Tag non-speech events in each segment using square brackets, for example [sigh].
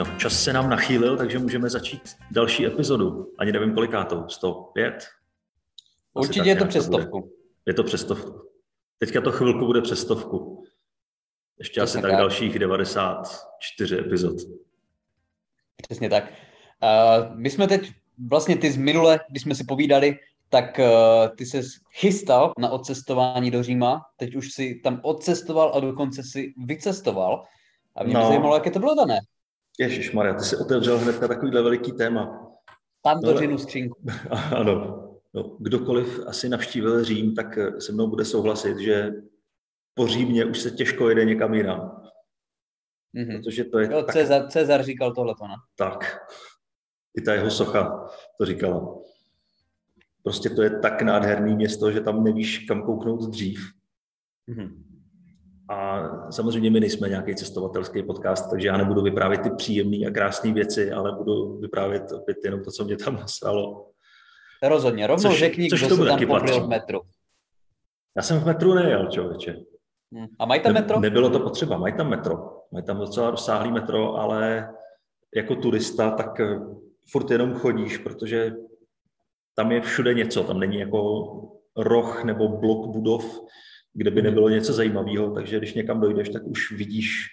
No, čas se nám nachýlil, takže můžeme začít další epizodu. Ani nevím kolikátou. 105? Asi Určitě je to přes stovku. Je to přes stovku. Teďka to chvilku bude přes stovku. Ještě Přesně asi tak, tak dalších 94 epizod. Přesně tak. Uh, my jsme teď, vlastně ty z minule, když jsme si povídali, tak uh, ty se chystal na odcestování do Říma, teď už si tam odcestoval a dokonce si vycestoval. A mě no. zajímalo, jaké to bylo dané. Ježíš Maria, ty jsi otevřel hned takovýhle veliký téma. Pandořinu no, skřínku. [laughs] Ano. No, kdokoliv asi navštívil Řím, tak se mnou bude souhlasit, že po Římě už se těžko jede někam jinam. Mm-hmm. Protože to je jo, tak... Cezar, Cezar říkal tohle, ne? Tak. I ta jeho socha to říkala. Prostě to je tak nádherný město, že tam nevíš, kam kouknout dřív. Mm-hmm. A samozřejmě my nejsme nějaký cestovatelský podcast, takže já nebudu vyprávět ty příjemné a krásné věci, ale budu vyprávět opět jenom to, co mě tam nasralo. Rozhodně, rovnou což, řekni, což kdo se tam pobyl v metru. Já jsem v metru nejel, člověče. Hmm. A mají tam metro? Ne, nebylo to potřeba, mají tam metro. Mají tam docela rozsáhlý metro, ale jako turista tak eh, furt jenom chodíš, protože tam je všude něco, tam není jako roh nebo blok budov, kde by nebylo něco zajímavého, takže když někam dojdeš, tak už vidíš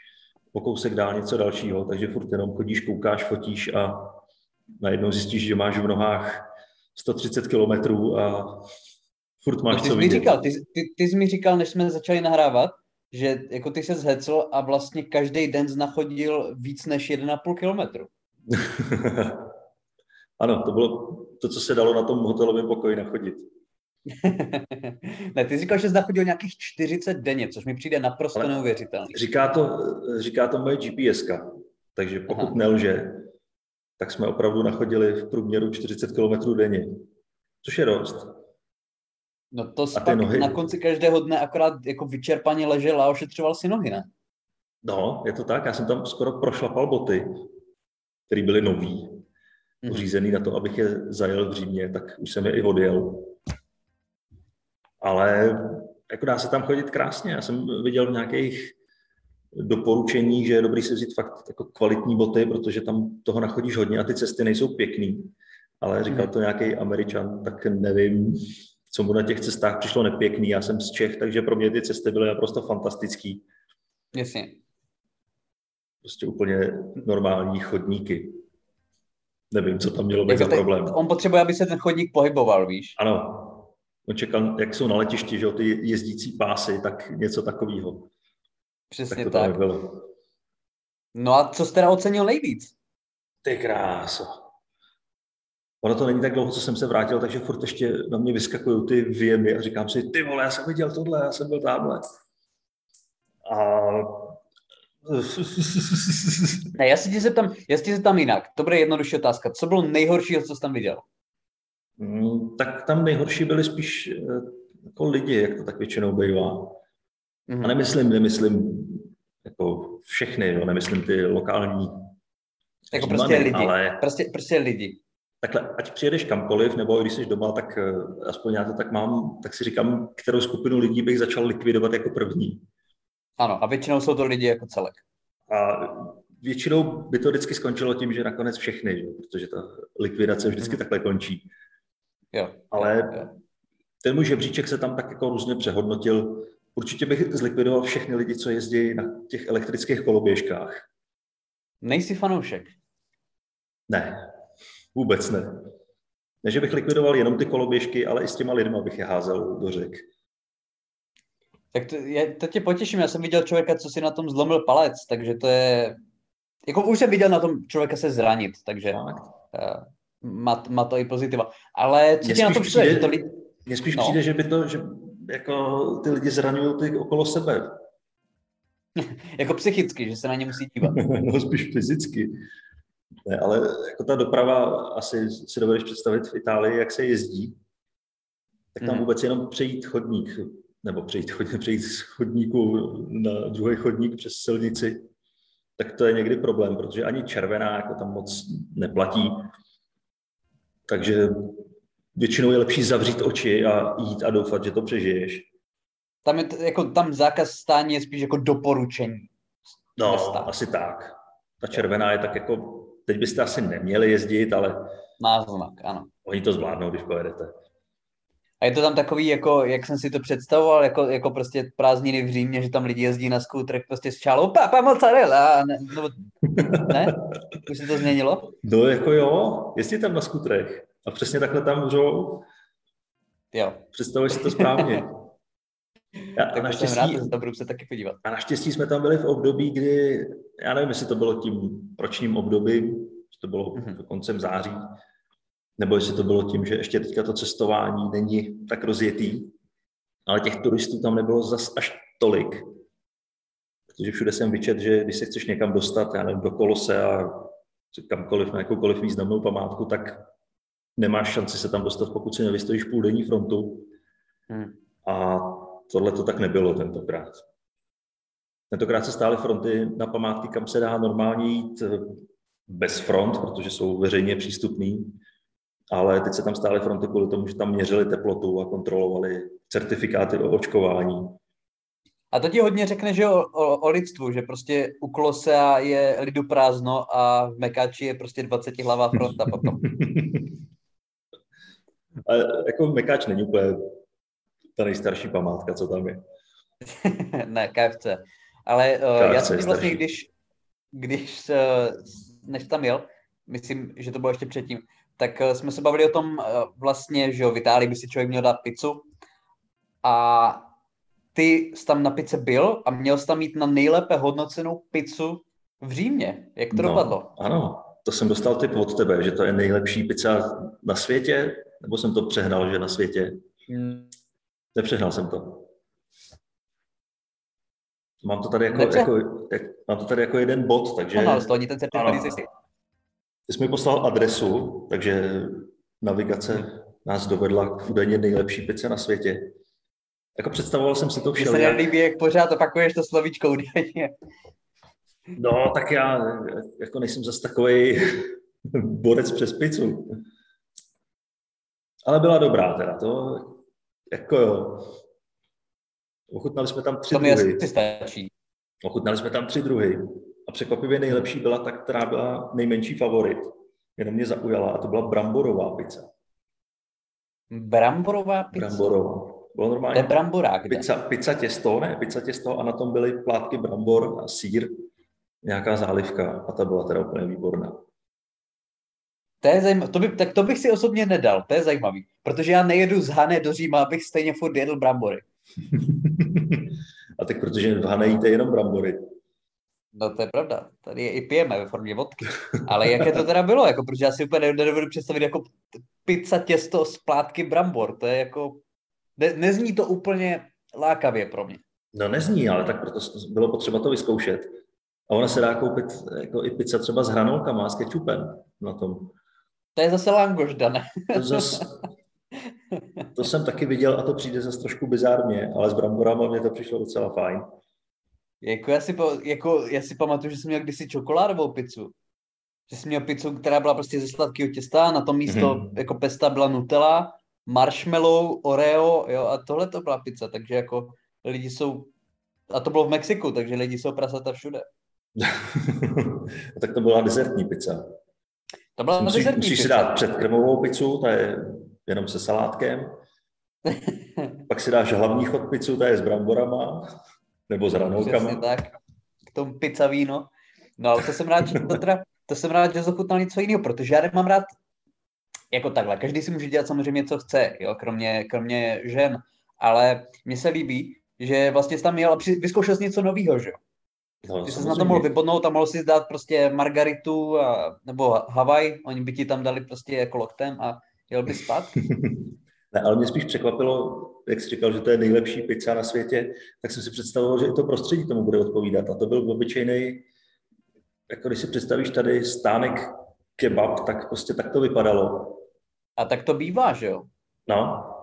o kousek dál něco dalšího, takže furt jenom chodíš, koukáš, fotíš a najednou zjistíš, že máš v nohách 130 kilometrů a furt máš no, ty co jsi mi říkal, ty, ty, ty jsi mi říkal, než jsme začali nahrávat, že jako ty se zhecl a vlastně každý den znachodil víc než 1,5 kilometru. [laughs] ano, to bylo to, co se dalo na tom hotelovém pokoji nachodit. [laughs] ne, ty říkal, že jsi nachodil nějakých 40 denně, což mi přijde naprosto Ale neuvěřitelné. Říká to, říká to moje GPS, takže pokud Aha. nelže, tak jsme opravdu nachodili v průměru 40 km denně, což je dost. No to pak nohy... na konci každého dne akorát jako vyčerpaně ležel a ošetřoval si nohy, ne? No, je to tak. Já jsem tam skoro prošlapal boty, které byly nový, mm-hmm. uřízený na to, abych je zajel v Římě, tak už jsem je i odjel. Ale jako dá se tam chodit krásně. Já jsem viděl v nějakých doporučení, že je dobrý si vzít fakt jako kvalitní boty, protože tam toho nachodíš hodně a ty cesty nejsou pěkný. Ale říkal mhm. to nějaký američan, tak nevím, co mu na těch cestách přišlo nepěkný. Já jsem z Čech, takže pro mě ty cesty byly naprosto fantastický. Jasně. Prostě úplně normální chodníky. Nevím, co tam mělo být za problém. On potřebuje, aby se ten chodník pohyboval, víš? Ano. On čekal, jak jsou na letišti, že ty jezdící pásy, tak něco takového. Přesně tak. To tak. Bylo. No a co jste teda ocenil nejvíc? Ty kráso. Ono to není tak dlouho, co jsem se vrátil, takže furt ještě na mě vyskakují ty věmy a říkám si, ty vole, já jsem viděl tohle, já jsem byl tamhle. A... ne, já si ti zeptám, já si ti zeptám jinak. To bude jednodušší otázka. Co bylo nejhoršího, co jsi tam viděl? Mm, tak tam nejhorší byly spíš eh, jako lidi, jak to tak většinou bývá. Mm-hmm. A nemyslím, nemyslím jako všechny, jo, nemyslím ty lokální jako prostě lidi. Ale... Prostě, prostě lidi takhle, ať přijedeš kamkoliv, nebo když jsi doma, tak eh, aspoň já to tak mám, tak si říkám, kterou skupinu lidí bych začal likvidovat jako první. Ano, a většinou jsou to lidi jako celek. A většinou by to vždycky skončilo tím, že nakonec všechny, že? protože ta likvidace vždycky hmm. takhle končí. Jo. Ale jo. ten můj žebříček se tam tak jako různě přehodnotil. Určitě bych zlikvidoval všechny lidi, co jezdí na těch elektrických koloběžkách. Nejsi fanoušek? Ne, Vůbec ne. Ne, že bych likvidoval jenom ty koloběžky, ale i s těma lidma bych je házel do řek. Tak to, je, to tě potěším, já jsem viděl člověka, co si na tom zlomil palec, takže to je... Jako už jsem viděl na tom člověka se zranit, takže uh, má, má to i pozitiva. Ale co ti na tom přijde? Že to li... Mně spíš no. přijde, že by to, že jako ty lidi zraňují ty okolo sebe. [laughs] jako psychicky, že se na ně musí dívat. [laughs] no spíš fyzicky. Ne, ale jako ta doprava, asi si dovedeš představit v Itálii, jak se jezdí, tak tam mm. vůbec jenom přejít chodník, nebo přejít, chodník, přejít z chodníku na druhý chodník přes silnici, tak to je někdy problém, protože ani červená jako tam moc neplatí. Takže většinou je lepší zavřít oči a jít a doufat, že to přežiješ. Tam, je, jako, tam zákaz stání je spíš jako doporučení. No, asi tak. Ta červená je tak jako, teď byste asi neměli jezdit, ale Náznak, ano. oni to zvládnou, když pojedete. A je to tam takový, jako, jak jsem si to představoval, jako, jako prostě prázdniny v Římě, že tam lidi jezdí na skútrech prostě s čálou papa mozzarella, ne, nebo, ne? Už se to změnilo? No jako jo, jezdí tam na skutrech. A přesně takhle tam můžou. Jo. Představuješ si to správně. [laughs] Já, tak naštěstí, jsem rád, že tam budu se taky podívat. A naštěstí jsme tam byli v období, kdy, já nevím, jestli to bylo tím ročním obdobím, že to bylo mm-hmm. koncem září, nebo jestli to bylo tím, že ještě teďka to cestování není tak rozjetý, ale těch turistů tam nebylo zas až tolik. Protože všude jsem vyčet, že když se chceš někam dostat, já nevím, do kolose a kamkoliv na jakoukoliv významnou památku, tak nemáš šanci se tam dostat, pokud si nevystojíš půl denní frontu. Hmm. A tohle to tak nebylo tentokrát. Tentokrát se stály fronty na památky, kam se dá normálně jít eh, bez front, protože jsou veřejně přístupný, ale teď se tam stály fronty kvůli tomu, že tam měřili teplotu a kontrolovali certifikáty o očkování. A to ti hodně řekne, že o, o, o lidstvu, že prostě u Kolosea je lidu prázdno a v Mekáči je prostě 20 hlavá fronta potom. [laughs] a jako Mekáč není úplně ta nejstarší památka, co tam je. [laughs] ne, KFC. Ale uh, KFC já jsem vlastně, když, když uh, než tam jel, myslím, že to bylo ještě předtím, tak uh, jsme se bavili o tom uh, vlastně, že jo, v Itálii by si člověk měl dát pizzu a ty jsi tam na pice byl a měl jsi tam mít na nejlépe hodnocenou pizzu v Římě. Jak to no, dopadlo? Ano, to jsem dostal tip od tebe, že to je nejlepší pizza na světě, nebo jsem to přehnal, že na světě? Hmm. Nepřehnal jsem to. Mám to tady jako, jako, jak, mám to tady jako jeden bod, takže... Ano, to ani ten certifikát Ty jsi mi poslal adresu, takže navigace nás dovedla k údajně nejlepší pice na světě. Jako představoval jsem si to všel. Mně se nelíbí, jak pořád opakuješ to slovíčko údajně. No, tak já jako nejsem zase takový [laughs] borec přes pizzu. Ale byla dobrá teda, to jako jo. Ochutnali jsme tam tři to druhy. To stačí. Ochutnali jsme tam tři druhy. A překvapivě nejlepší byla ta, která byla nejmenší favorit. Jenom mě zaujala a to byla bramborová pizza. Bramborová pizza? Bramborová. Bylo normálně to je bramborák, pizza, pizza těsto, ne, pizza těsto a na tom byly plátky brambor a sír, nějaká zálivka a ta byla teda úplně výborná. To je zajímavé, to by, tak to bych si osobně nedal, to je zajímavý, protože já nejedu z Hané do Říma, abych stejně furt jedl brambory. [laughs] a tak protože v Hané jíte jenom brambory. No to je pravda, tady je i pijeme ve formě vodky. Ale jaké to teda bylo, jako, protože já si úplně nedovedu představit jako pizza těsto z plátky brambor, to je jako, ne, nezní to úplně lákavě pro mě. No nezní, ale tak proto bylo potřeba to vyzkoušet. A ona se dá koupit jako i pizza třeba s hranolkama, s kečupem na tom. To je zase langoš, Dane. To, zas, [laughs] to jsem taky viděl a to přijde zase trošku bizárně, ale s bramborama mě to přišlo docela fajn. Jako já, si, jako já si pamatuju, že jsem měl kdysi čokoládovou pizzu. Že jsem měl pizzu, která byla prostě ze sladkého těsta, na tom místo mm-hmm. jako pesta byla Nutella, marshmallow, Oreo, jo, a tohle to byla pizza, takže jako lidi jsou, a to bylo v Mexiku, takže lidi jsou prasata všude. [laughs] tak to byla dezertní pizza. To byla musíš, musíš si dát předkrmovou pizzu, ta je jenom se salátkem. [laughs] Pak si dáš hlavní chod pizzu, ta je s bramborama, nebo s hranolkama. Přesně tak, k tomu pizza víno. No ale to jsem rád, že to, teda, to jsem rád, že zachutnal něco jiného, protože já nemám rád jako takhle. Každý si může dělat samozřejmě, co chce, jo, kromě, kromě žen. Ale mně se líbí, že vlastně jsi tam měl a vyzkoušel jsi něco nového, že jo? No, Ty jsi na to mohl vypodnout a mohl si dát prostě margaritu a, nebo Havaj, oni by ti tam dali prostě jako loktem a jel by spát. [laughs] ne, ale mě spíš překvapilo, jak jsi říkal, že to je nejlepší pizza na světě, tak jsem si představoval, že i to prostředí tomu bude odpovídat. A to byl obyčejný, jako když si představíš tady stánek kebab, tak prostě tak to vypadalo. A tak to bývá, že jo? No.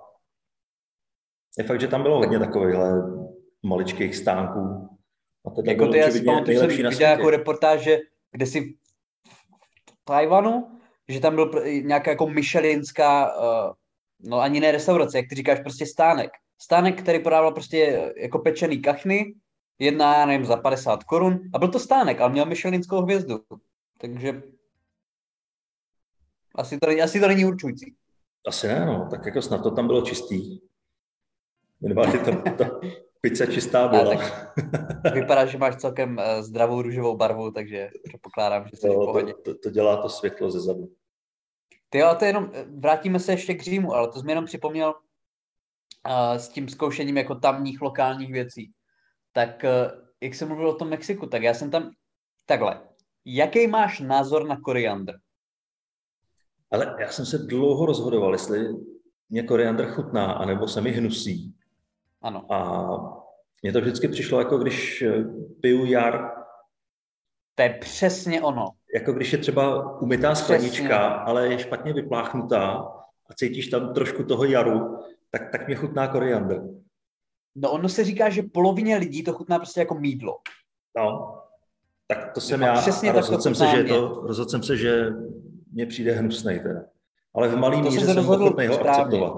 Je fakt, že tam bylo hodně takovýchhle maličkých stánků, a to jako ty, já si pamatuju, jsem viděl jako reportáže, kde si v Tajvanu, že tam byl nějaká jako Michelinská, uh, no ani ne restaurace, jak ty říkáš, prostě stánek. Stánek, který podával prostě jako pečený kachny jedna, já nevím, za 50 korun. A byl to stánek, ale měl Michelinskou hvězdu. Takže asi to, asi to není určující. Asi ne, no. Tak jako snad to tam bylo čistý. Minimálně ta, ta pizza čistá [laughs] byla. A, tak vypadá, že máš celkem eh, zdravou růžovou barvu, takže předpokládám, že jsi to, v pohodě. To, to, to, dělá to světlo ze zadu. Ty ale to jenom, eh, vrátíme se ještě k Římu, ale to jsi mi jenom připomněl uh, s tím zkoušením jako tamních lokálních věcí. Tak uh, jak jsem mluvil o tom Mexiku, tak já jsem tam takhle. Jaký máš názor na koriandr? Ale já jsem se dlouho rozhodoval, jestli mě koriandr chutná, anebo se mi hnusí. Ano. A mně to vždycky přišlo, jako když piju jar. To je přesně ono. Jako když je třeba umytá sklenička, ale je špatně vypláchnutá a cítíš tam trošku toho jaru, tak, tak mě chutná koriandr. No ono se říká, že polovině lidí to chutná prostě jako mídlo. No, tak to jsem já přesně a rozhodl jsem, se, že to, rozhodl jsem se, že mně přijde hnusnej teda. Ale v malý míře jsem ochotný ho akceptovat.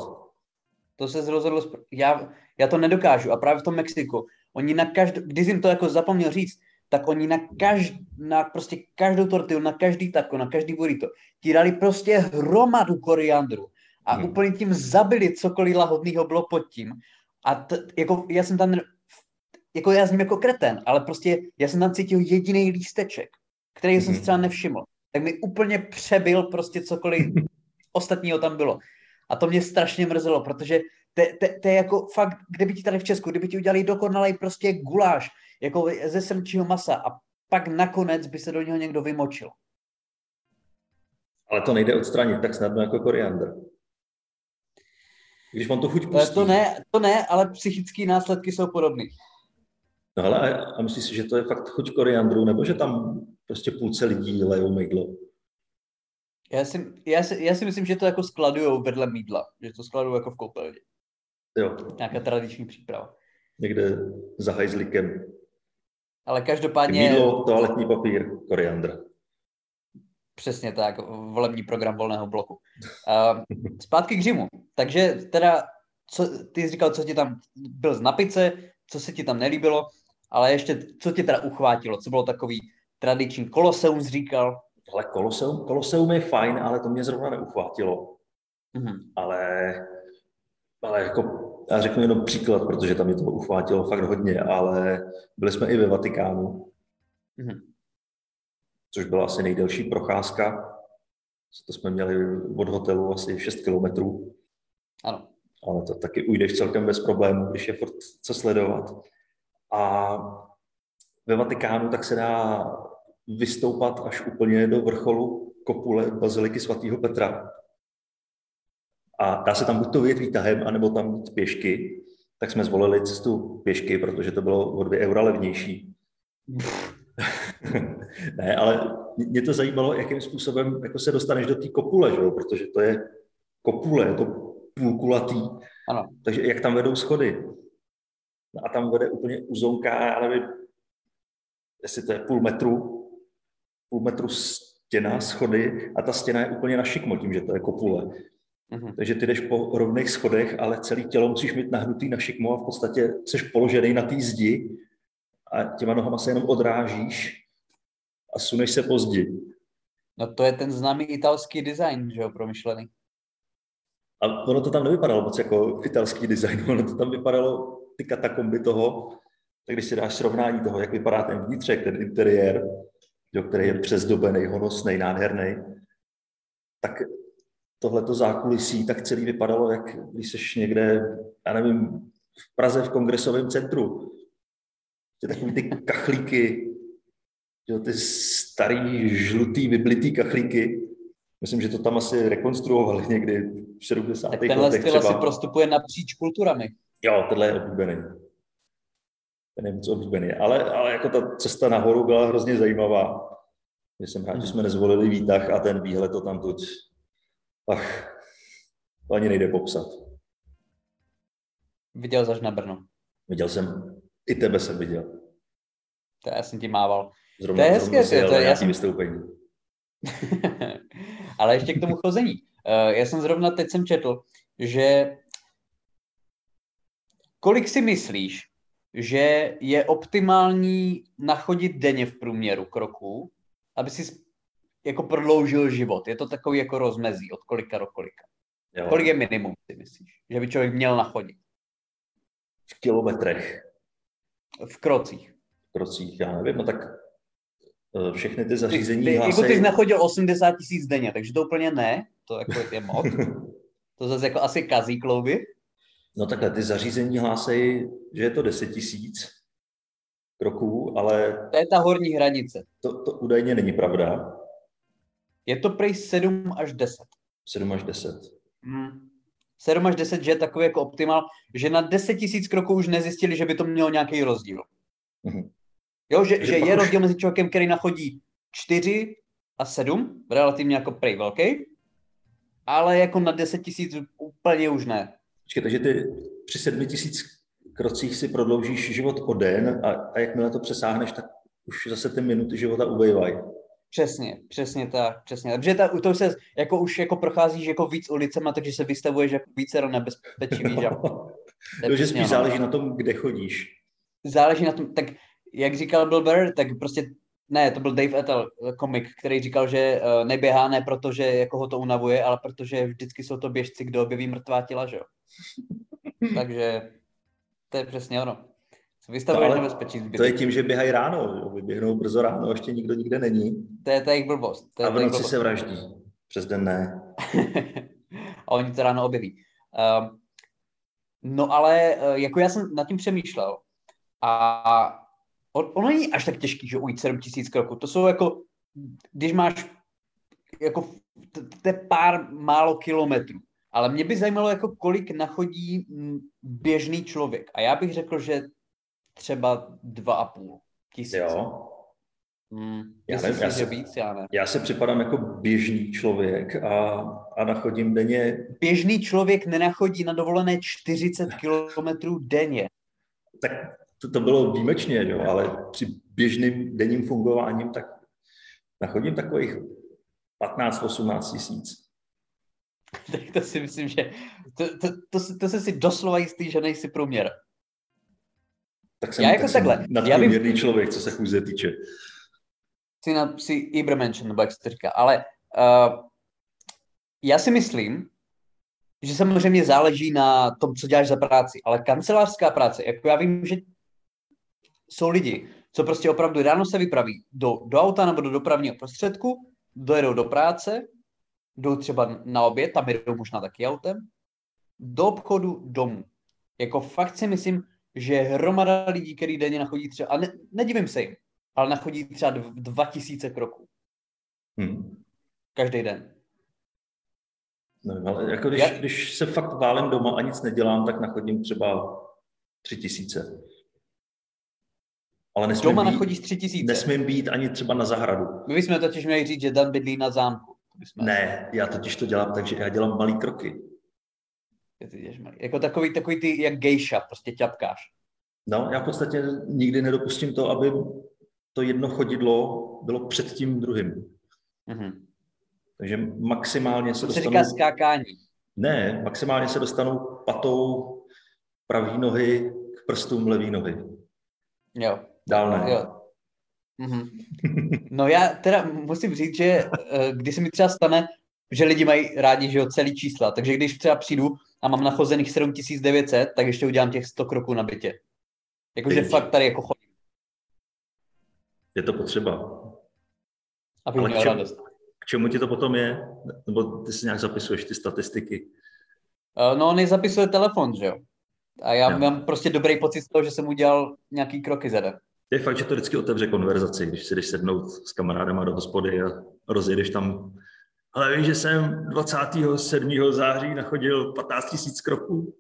To se rozhodlo, já, já to nedokážu a právě v tom Mexiku, oni na každou, když jim to jako zapomněl říct, tak oni na, každ, na prostě každou tortilu, na každý tako, na každý burrito, ti dali prostě hromadu koriandru a hmm. úplně tím zabili cokoliv lahodného bylo pod tím. A t, jako já jsem tam, jako já jsem jako kreten, ale prostě já jsem tam cítil jediný lísteček, který hmm. jsem si třeba nevšiml. Tak mi úplně přebil prostě cokoliv [laughs] ostatního tam bylo. A to mě strašně mrzelo, protože to je jako fakt, kdyby ti tady v Česku, kdyby ti udělali dokonalý prostě guláš, jako ze srčího masa a pak nakonec by se do něho někdo vymočil. Ale to nejde odstranit tak snadno jako koriandr. Když on to chuť pustí. To ne, to ne, ale psychické následky jsou podobné. No ale a myslíš si, že to je fakt chuť koriandru, nebo že tam prostě půlce lidí lejou mydlo? Já si, já, si, já si myslím, že to jako skladujou vedle mídla, že to skladují jako v koupelně. Jo. Nějaká tradiční příprava. Někde za hajzlíkem. Ale každopádně... Mídlo, toaletní papír, koriandr. Přesně tak, volební program volného bloku. Uh, zpátky k Římu. Takže teda, co, ty jsi říkal, co ti tam byl z napice, co se ti tam nelíbilo, ale ještě, co ti teda uchvátilo, co bylo takový tradiční koloseum, jsi říkal, ale Koloseum, Koloseum je fajn, ale to mě zrovna neuchvátilo. Mm-hmm. Ale, ale jako, já řeknu jenom příklad, protože tam mě to uchvátilo fakt hodně, ale byli jsme i ve Vatikánu, mm-hmm. což byla asi nejdelší procházka. To jsme měli od hotelu asi 6 kilometrů. Ano. Ale to taky ujdeš celkem bez problémů, když je furt co sledovat. A ve Vatikánu tak se dá vystoupat až úplně do vrcholu kopule Baziliky svatého Petra. A dá se tam buď to vyjet výtahem, anebo tam jít pěšky. Tak jsme zvolili cestu pěšky, protože to bylo o dvě eura levnější. [laughs] ne, ale mě to zajímalo, jakým způsobem jako se dostaneš do té kopule, že? protože to je kopule, je to půlkulatý. Ano. Takže jak tam vedou schody. A tam vede úplně uzonká, já nevím, jestli to je půl metru, půl metru stěna, schody a ta stěna je úplně na šikmo tím, že to je kopule. Mm-hmm. Takže ty jdeš po rovných schodech, ale celý tělo musíš mít nahnutý na šikmo a v podstatě jsi položený na té zdi a těma nohama se jenom odrážíš a suneš se po zdi. No to je ten známý italský design, že jo, promyšlený. A ono to tam nevypadalo moc jako italský design, [laughs] ono to tam vypadalo ty katakomby toho, tak když si dáš srovnání toho, jak vypadá ten vnitřek, ten interiér, jo, který je přezdobený, honosný, nádherný, tak tohleto zákulisí tak celý vypadalo, jak když jsi někde, já nevím, v Praze v kongresovém centru. Ty takový ty kachlíky, jo, ty starý, žlutý, vyblitý kachlíky. Myslím, že to tam asi rekonstruovali někdy v 70. Tak tenhle letech styl třeba. asi prostupuje napříč kulturami. Jo, tenhle je oblíbený ten je moc oblíbený. Ale, ale jako ta cesta nahoru byla hrozně zajímavá. Jsem rád, že jsme nezvolili výtah a ten výhled to tam tuď. Ach, to ani nejde popsat. Viděl jsi na Brno? Viděl jsem, i tebe jsem viděl. To já jsem ti mával. Zrovna, to je hezké, to, to je já jsem... vystoupení. [laughs] Ale ještě k tomu chození. Uh, já jsem zrovna teď jsem četl, že kolik si myslíš, že je optimální nachodit denně v průměru kroků, aby si jako prodloužil život. Je to takový jako rozmezí od kolika do kolika. Jo. Kolik je minimum, si myslíš, že by člověk měl nachodit? V kilometrech. V krocích. V krocích, já nevím, no tak eh, všechny ty zařízení ty, ty, hlásej... Jako ty jsi nachodil 80 tisíc denně, takže to úplně ne, to jako je moc. [laughs] to zase jako asi kazí klouby. No takhle, ty zařízení hlásejí, že je to 10 tisíc kroků, ale... To je ta horní hranice. To, to údajně není pravda. Je to prej 7 až 10. 7 až 10. Hmm. 7 až 10, že je takový jako optimal, že na 10 tisíc kroků už nezjistili, že by to mělo nějaký rozdíl. Mm-hmm. Jo, že, že, že je rozdíl mezi člověkem, který nachodí 4 a 7, relativně jako prej velký, ale jako na 10 tisíc úplně už ne. Počkej, takže ty při 7 tisíc krocích si prodloužíš život o den a, a jakmile to přesáhneš, tak už zase ty minuty života ubejvají. Přesně, přesně tak, přesně. Takže ta, to se jako už jako procházíš jako víc ulicema, takže se vystavuješ jako více do nebezpečí, víš, Takže [laughs] spíš záleží na tom, kde chodíš. Záleží na tom, tak jak říkal Bill Burr, tak prostě ne, to byl Dave Ethel, komik, který říkal, že uh, neběhá ne proto, že jako ho to unavuje, ale protože vždycky jsou to běžci, kdo objeví mrtvá těla, že jo. [laughs] Takže to je přesně ono. Vystavuje no, nebezpečí zbytek. To je tím, že běhají ráno, vyběhnou brzo ráno, ještě nikdo nikde není. To je ta jejich blbost. To je a v noci se vraždí, přes den ne. [laughs] a oni to ráno objeví. Uh, no ale uh, jako já jsem nad tím přemýšlel a on, ono není až tak těžký, že ujít 7000 kroků. To jsou jako, když máš jako to je pár málo kilometrů. Ale mě by zajímalo, jako kolik nachodí běžný člověk. A já bych řekl, že třeba dva a půl tisíce. Jo. Hmm. Já, nevím, já, si, víc, já, ne. já si připadám jako běžný člověk a, a nachodím denně. Běžný člověk nenachodí na dovolené 40 kilometrů denně. Tak to, to bylo výjimečně, jo, ale při běžným denním fungováním tak nachodím takových 15-18 tisíc. [laughs] tak to si myslím, že to, to, to, to, to se si doslova jistý, že nejsi průměr. Tak jsem, já jako tak takhle. nadprůměrný bych... člověk, co se chůze týče. Jsi, na, jsi Ibermenschen, nebo jak se říká. Ale uh, já si myslím, že samozřejmě záleží na tom, co děláš za práci, ale kancelářská práce, jako já vím, že jsou lidi, co prostě opravdu ráno se vypraví do, do auta nebo do dopravního prostředku, dojedou do práce, jdou třeba na oběd, tam jedou možná taky autem, do obchodu, domů. Jako fakt si myslím, že hromada lidí, který denně nachodí třeba, a ne, nedivím se jim, ale nachodí třeba 2000 kroků. Hmm. Každý den. Nevím, ale jako když, Já... když se fakt válím doma a nic nedělám, tak nachodím třeba tři tisíce. Ale nesmím Doma být, nachodíš tři tisíce. Nesmím být ani třeba na zahradu. My bychom totiž měli říct, že Dan bydlí na zámku. Bychom... Ne, já totiž to dělám tak, že já dělám malý kroky. Jako takový, takový ty, jak gejša, prostě ťapkáš. No, já v podstatě nikdy nedopustím to, aby to jedno chodidlo bylo před tím druhým. Mm-hmm. Takže maximálně se to dostanu... říká skákání. Ne, maximálně se dostanu patou pravý nohy k prstům levý nohy. Jo. Dál ne. Jo. Mm-hmm. No já teda musím říct, že eh, když se mi třeba stane, že lidi mají rádi, že jo, celý čísla, takže když třeba přijdu a mám nachozených 7900, tak ještě udělám těch 100 kroků na bytě. Jakože fakt tady jako chodím. Je to potřeba. Aby měl čem, radost. K čemu ti to potom je? Nebo ty si nějak zapisuješ ty statistiky? Uh, no, on zapisuje telefon, že jo? A já no. mám prostě dobrý pocit z toho, že jsem udělal nějaký kroky za den. Je fakt, že to vždycky otevře konverzaci, když si jdeš sednout s kamarádem do hospody a rozjedeš tam ale víš, že jsem 27. září nachodil 15 000 kroků.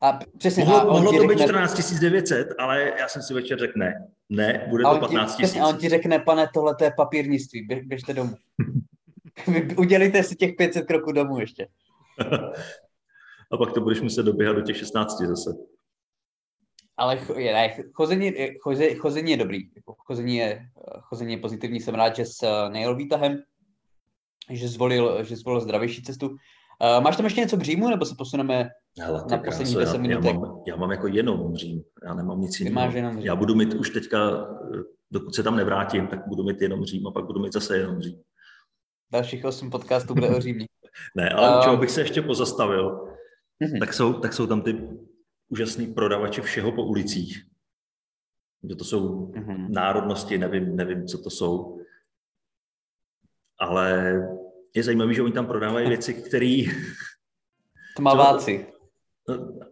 A přesně, mohlo, a mohlo to být 14 900, ale já jsem si večer řekl ne. Ne, bude to 15 000. A on ti řekne, pane, tohle to je papírnictví, běž, běžte domů. [laughs] Udělejte si těch 500 kroků domů ještě. [laughs] a pak to budeš muset doběhat do těch 16 zase. Ale ne, chození, choze, chození je dobrý. Jako chození, je, chození je pozitivní. Jsem rád, že s eh, nejel výtahem, že zvolil, že zvolil zdravější cestu. Uh, máš tam ještě něco k Římu, nebo se posuneme Hele, na poslední 10 já, minutek. Já mám, já mám jako jenom Řím, já nemám nic jiného. máš jenom Řím. Já budu mít už teďka, dokud se tam nevrátím, tak budu mít jenom Řím a pak budu mít zase jenom Řím. Dalších 8 podcastů bude o [laughs] Římě. Ne, ale uh, čeho bych se ještě pozastavil, Mhm. tak jsou, tak jsou tam ty úžasný prodavači všeho po ulicích. Že to jsou Mhm. národnosti, nevím, nevím, co to jsou. Ale je zajímavé, že oni tam prodávají [laughs] věci, které... Tmaváci.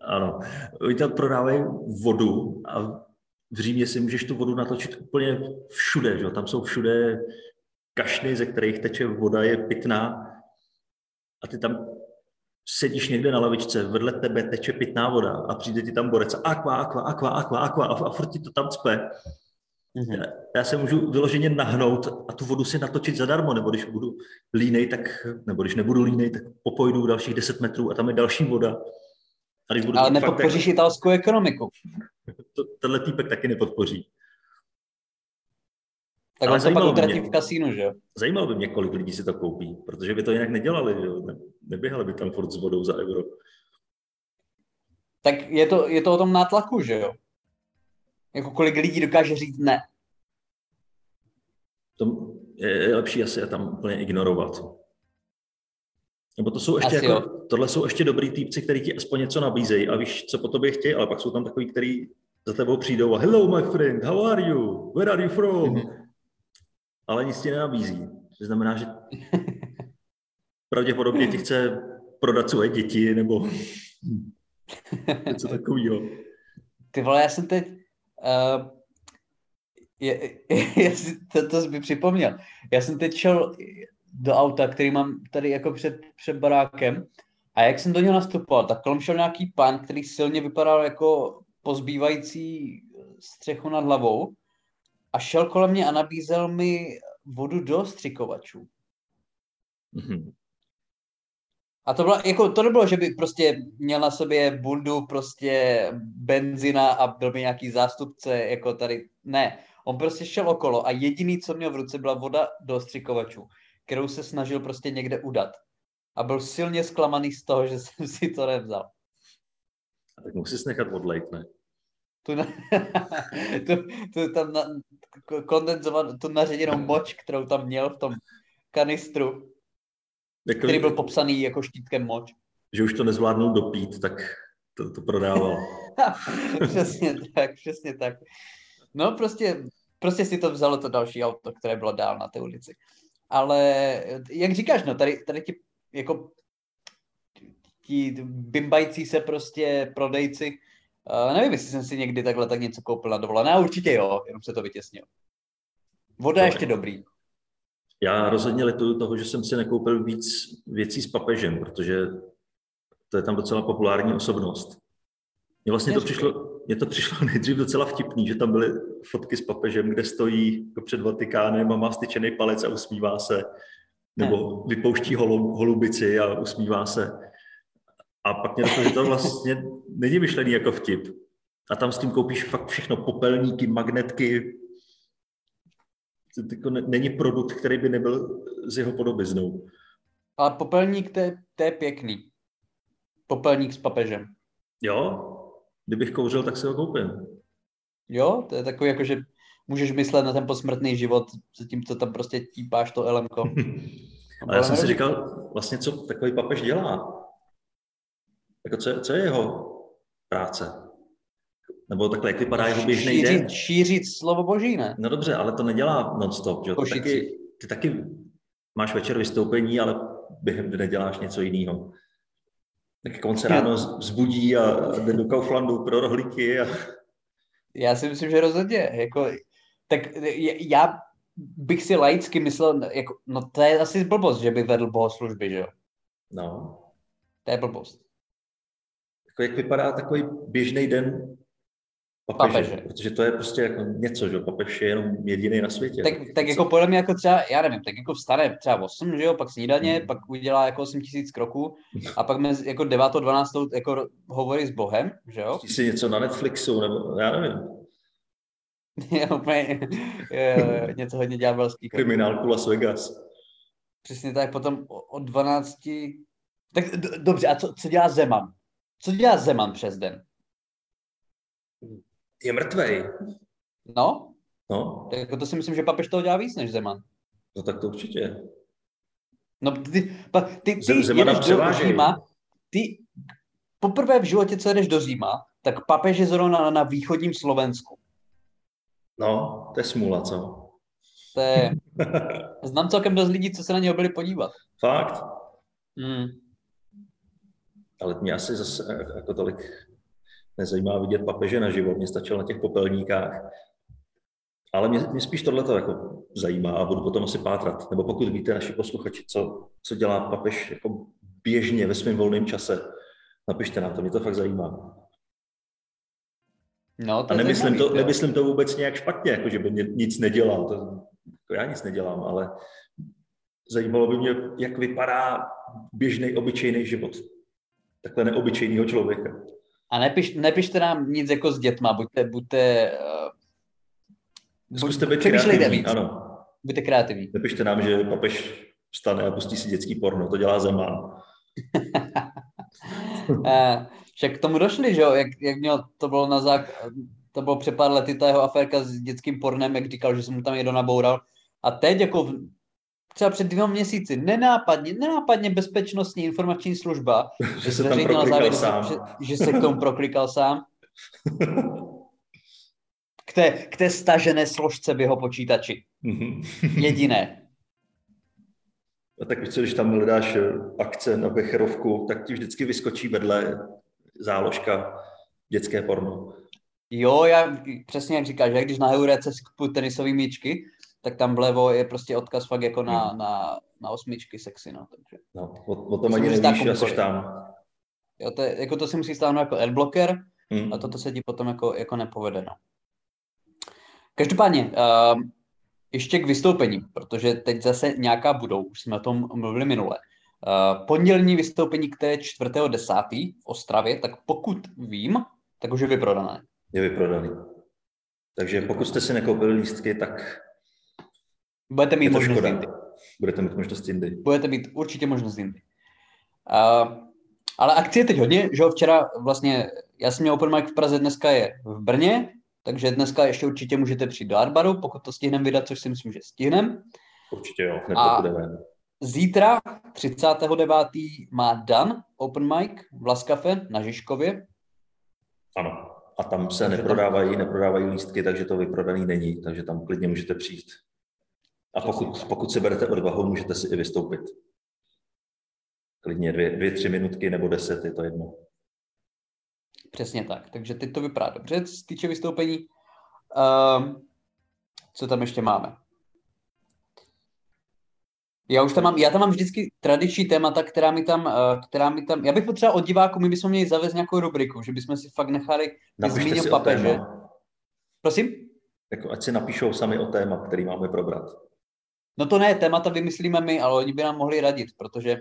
Ano, oni tam prodávají vodu a v Římě si můžeš tu vodu natočit úplně všude, že? jo? tam jsou všude kašny, ze kterých teče voda, je pitná a ty tam sedíš někde na lavičce, vedle tebe teče pitná voda a přijde ti tam borec a aqua, aqua, aqua, aqua, aqua a, a furt ti to tam cpe. Mhm. Já se můžu vyloženě nahnout a tu vodu si natočit zadarmo, nebo když budu línej, tak, nebo když nebudu línej, tak popojdu dalších 10 metrů a tam je další voda. A když budu Ale fakt nepodpoříš jako- italskou ekonomiku. to, tenhle týpek taky nepodpoří. Tak Ale on to pak utratí v kasínu, že jo? Zajímalo by mě, kolik lidí si to koupí, protože by to jinak nedělali, že jo? Ne, neběhali by tam furt s vodou za euro. Tak je to, je to o tom nátlaku, že jo? Jako kolik lidí dokáže říct ne. To je, lepší asi je tam úplně ignorovat. Nebo to jsou ještě Asi jako, tohle jsou ještě dobrý týpci, kteří ti aspoň něco nabízejí a víš, co po tobě chtějí, ale pak jsou tam takový, který za tebou přijdou a hello my friend, how are you? Where are you from? Mhm. Ale nic ti nenabízí. To znamená, že [laughs] pravděpodobně ti chce prodat svoje děti nebo [laughs] něco takového. Ty vole, já jsem teď... Uh, je, je, [laughs] si- to, to mi připomněl. Já jsem teď šel do auta, který mám tady jako před, před barákem a jak jsem do něho nastupoval, tak kolem šel nějaký pán, který silně vypadal jako pozbývající střechu nad hlavou a šel kolem mě a nabízel mi vodu do střikovačů. Mhm. A to bylo, jako, to nebylo, že by prostě měl na sobě bundu prostě benzina a byl by nějaký zástupce, jako tady, ne. On prostě šel okolo a jediný, co měl v ruce, byla voda do střikovačů, kterou se snažil prostě někde udat. A byl silně zklamaný z toho, že [laughs] jsem si to nevzal. A tak musíš nechat odlejt, ne? Tu, na, [laughs] tu, tu tam na, kondenzovat, tu naředěnou moč, kterou tam měl v tom kanistru, Jako, který byl popsaný jako štítkem moč. Že už to nezvládnul dopít, tak to, to prodával. [laughs] přesně tak, přesně tak. No prostě, prostě si to vzalo to další auto, které bylo dál na té ulici. Ale jak říkáš, no tady, tady ti jako ti bimbající se prostě prodejci, uh, nevím, jestli jsem si někdy takhle tak něco koupil na dovolené, určitě jo, jenom se to vytěsnil. Voda je ještě dobrý. Já rozhodně lituju toho, že jsem si nekoupil víc věcí s papežem, protože to je tam docela populární osobnost. Mně vlastně to přišlo, mně to přišlo [laughs] nejdřív docela vtipný, že tam byly fotky s papežem, kde stojí jako před Vatikánem a má styčený palec a usmívá se. Nebo vypouští holu, holubici a usmívá se. A pak mě došlo, že to vlastně [laughs] není myšlený jako vtip. A tam s tím koupíš fakt všechno, popelníky, magnetky. To jako ne- není produkt, který by nebyl s jeho podobiznou. Ale popelník, to je, to je pěkný. Popelník s papežem. Jo, kdybych kouřil, tak si ho koupím. Jo, to je takový jako, že můžeš myslet na ten posmrtný život, zatímco tam prostě típáš to elemko. [laughs] A já jsem si říkal, vlastně co takový papež dělá? Jako co, je- co je jeho práce? Nebo takhle, jak vypadá jeho běžný den? šířit, šířit slovo boží, ne? No dobře, ale to nedělá non-stop, že? Ty taky, ty taky máš večer vystoupení, ale během dne děláš něco jiného. Tak jako on se ráno z- vzbudí a jde do Kauflandu pro rohlíky a Já si myslím, že rozhodně. Jako, tak já bych si laicky myslel, jako, no to je asi blbost, že by vedl bohoslužby, že jo? no. To je blbost. Jako jak vypadá takový běžný den papeže, Papeže. protože to je prostě jako něco, že jo? papež je jenom jediný na světě. Tak, tak jako podle mě jako třeba, já nevím, tak jako vstane třeba 8, že jo, pak snídaně, Hmm. pak udělá jako 8 tisíc kroků a pak mezi jako 9. 12. jako hovorí s Bohem, že jo? Pustí si něco na Netflixu, nebo já nevím, [laughs] je úplně je, něco hodně ďábelský. kriminálku Las Vegas. Přesně tak, potom od 12... Tak d- dobře, a co, co dělá Zeman? Co dělá Zeman přes den? Je mrtvej. No, No, tak jako to si myslím, že papež toho dělá víc než Zeman. no tak to určitě. No, ty, pa, ty, ty Zem- Zemana jedeš do. Říma, ty poprvé v životě, co jedeš do Říma, tak papež je zrovna na, na východním Slovensku. No, to je smůla, co? To je, [laughs] znám celkem dost lidí, co se na něho byli podívat. Fakt. Hmm. Ale mě asi zase jako tolik nezajímá vidět papeže na život. Mě stačilo na těch popelníkách. Ale mě, mě spíš tohle jako zajímá a budu potom asi pátrat. Nebo pokud víte, naši posluchači, co, co dělá papež jako běžně ve svém volném čase, napište nám to, mě to fakt zajímá. No, to A nemyslím zajímavý, to, jo. nemyslím to vůbec nějak špatně, jako že by mě nic nedělal. To, jako já nic nedělám, ale zajímalo by mě, jak vypadá běžný, obyčejný život. Takhle neobyčejného člověka. A nepiš, nepište nám nic jako s dětma, buďte, buďte, uh, Zkuste být přemýšlejte kreativní, víc, ano. buďte kreativní. Nepište nám, že papež vstane a pustí si dětský porno, to dělá Zeman. Uh, [laughs] však k tomu došli, že jo, jak, jak měl, to bylo na zák, to bylo před pár lety ta jeho aférka s dětským pornem, jak říkal, že se mu tam někdo naboural. A teď jako třeba před dvěma měsíci nenápadně, nenápadně bezpečnostní informační služba [laughs] Že se tam závěr, sám. Že, že se k tomu proklikal sám. K té, k té stažené složce v jeho počítači. Mhm. Jediné. A tak co, když tam hledáš eh, akce na Becherovku, tak ti vždycky vyskočí vedle záložka dětské porno. Jo, já přesně jak říkáš, že když na Heurece skupuju tenisový míčky, tak tam vlevo je prostě odkaz fakt jako na, na, na osmičky sexy, no, takže. No, o, o tom To ani nevíš, jsi komukoliv. tam. Jo, to, je, jako to si musí stáhnout jako adblocker Hmm. a toto se ti potom jako, jako nepovede, no. Každopádně, uh, ještě k vystoupení, protože teď zase nějaká budou, už jsme o tom mluvili minule. Uh, pondělní vystoupení, které je 4.10. v Ostravě, tak pokud vím, tak už je vyprodané. Je vyprodaný. Takže pokud jste si nekoupili lístky, tak Budete mít možnost škoda. jindy. Budete mít možnost jindy. budete mít určitě možnost jindy. Uh, ale akcie je teď hodně, že jo, včera vlastně, já jsem měl open mic v Praze, dneska je v Brně, takže dneska ještě určitě můžete přijít do Arbaru, pokud to stihneme vydat, což si myslím, že stihneme. Určitě jo, hned to bude ven. Zítra, 39. má Dan open mic v Laskafe na Žižkově. Ano. A tam se Takže tam- neprodávají, neprodávají lístky, takže to vyprodaný není, takže tam klidně můžete přijít. A pokud, pokud si berete odvahu, můžete si i vystoupit. Klidně dvě, dvě, tři minutky nebo deset, je to jedno. Přesně tak, takže teď to vypadá dobře, co se týče vystoupení. Um, co tam ještě máme? Já už tam mám, já tam mám vždycky tradiční témata, která mi tam, uh, která mi tam, já bych potřeboval od diváků, my bychom měli zavést nějakou rubriku, že bychom si fakt nechali, o papeže. Prosím? Jako, ať si napíšou sami o téma, který máme probrat. No to ne, témata vymyslíme my, ale oni by nám mohli radit, protože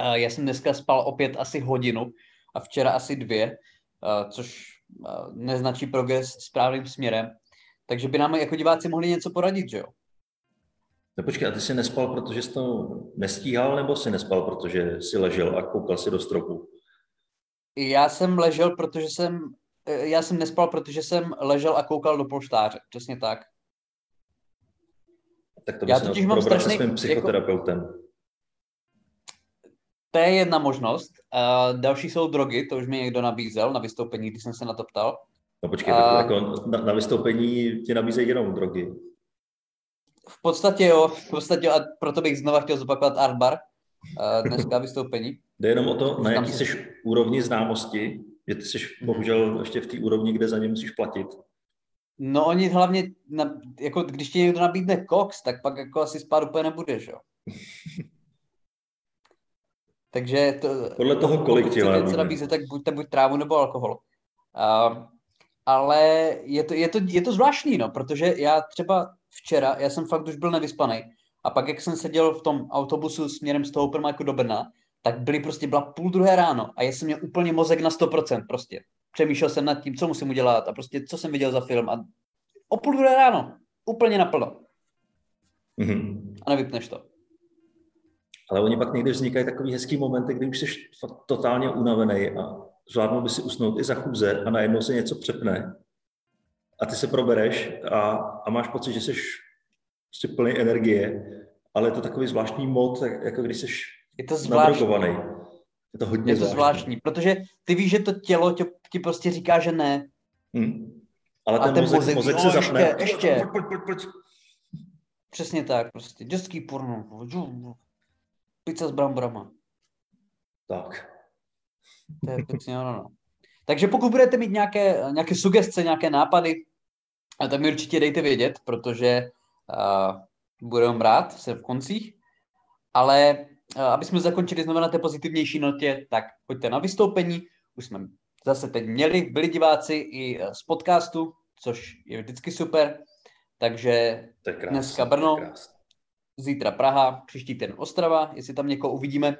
uh, já jsem dneska spal opět asi hodinu a včera asi dvě, uh, což uh, neznačí progres správným směrem. Takže by nám jako diváci mohli něco poradit, že jo? No počkej, a ty jsi nespal, protože jsi to nestíhal, nebo jsi nespal, protože jsi ležel a koukal si do stropu? Já jsem ležel, protože jsem, eh, já jsem nespal, protože jsem ležel a koukal do polštáře, přesně tak. Tak to Já bys totiž mám probrat se strašný- svým jako- psychoterapeutem. To je jedna možnost. Uh, další jsou drogy, to už mi někdo nabízel na vystoupení, když jsem se na to ptal. No počkej, A- tak jako na, na vystoupení ti nabízejí jenom drogy. V podstatě jo, v podstatě a proto bych znova chtěl zopakovat Art Bar, uh, dneska vystoupení. Jde jenom o to, na jaký jsi úrovni známosti, že ty jsi bohužel ještě v té úrovni, kde za ně musíš platit. No oni hlavně, na, jako když ti někdo nabídne koks, tak pak jako asi spát úplně nebudeš, jo. [laughs] Takže to, Podle toho, kolik ti něco nabízet, tak buďte buď trávu nebo alkohol. Uh, ale je to, je, to, je to zvláštní, no, protože já třeba včera, já jsem fakt už byl nevyspaný a pak, jak jsem seděl v tom autobusu směrem z toho open do Brna, tak byly prostě, byla půl druhé ráno a já jsem měl úplně mozek na 100% prostě. Přemýšlel jsem nad tím, co musím udělat a prostě, co jsem viděl za film a o půl druhé ráno, úplně naplno Mhm. a nevypneš to. Ale oni pak někdy vznikají takový hezký momenty, kdy už jsi totálně unavený a zvládnul by si usnout i za chůze a najednou se něco přepne a ty se probereš a, a máš pocit, že jsi prostě plný energie, ale je to takový zvláštní mod, jako když jsi je to zvláštní. Je to hodně je to zvláštní. zvláštní, protože ty víš, že to tělo tě, ti prostě říká, že ne. Hmm. Ale ten, a ten mozek, mozek, mozek se zapne. Ještě, ještě. Pojď, pojď, pojď. Přesně tak, prostě. Dětský porno. Pizza s bramborama. Tak. To je přesně ono, no. Takže pokud budete mít nějaké, nějaké sugestce, nějaké nápady, tak mi určitě dejte vědět, protože uh, budeme rád se v koncích. Ale uh, aby jsme zakončili znovu na té pozitivnější notě, tak pojďte na vystoupení. Už jsme zase teď měli, byli diváci i z podcastu, což je vždycky super. Takže krásný, dneska Brno, zítra Praha, příští týden Ostrava, jestli tam někoho uvidíme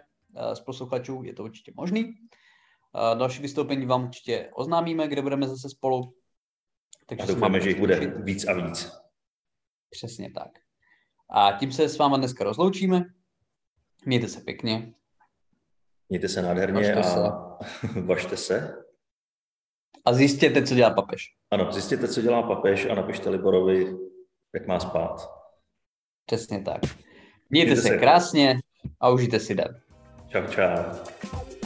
z posluchačů, je to určitě možný. Další vystoupení vám určitě oznámíme, kde budeme zase spolu. Takže a doufáme, že jich bude víc a víc. Přesně tak. A tím se s váma dneska rozloučíme. Mějte se pěkně. Mějte se nádherně vašte a se. [laughs] vašte se. A zjistěte, co dělá papež. Ano, zjistěte, co dělá papež a napište Liborovi, jak má spát. Přesně tak. Mějte, Mějte se, se krásně a užijte si den. Čau, čau.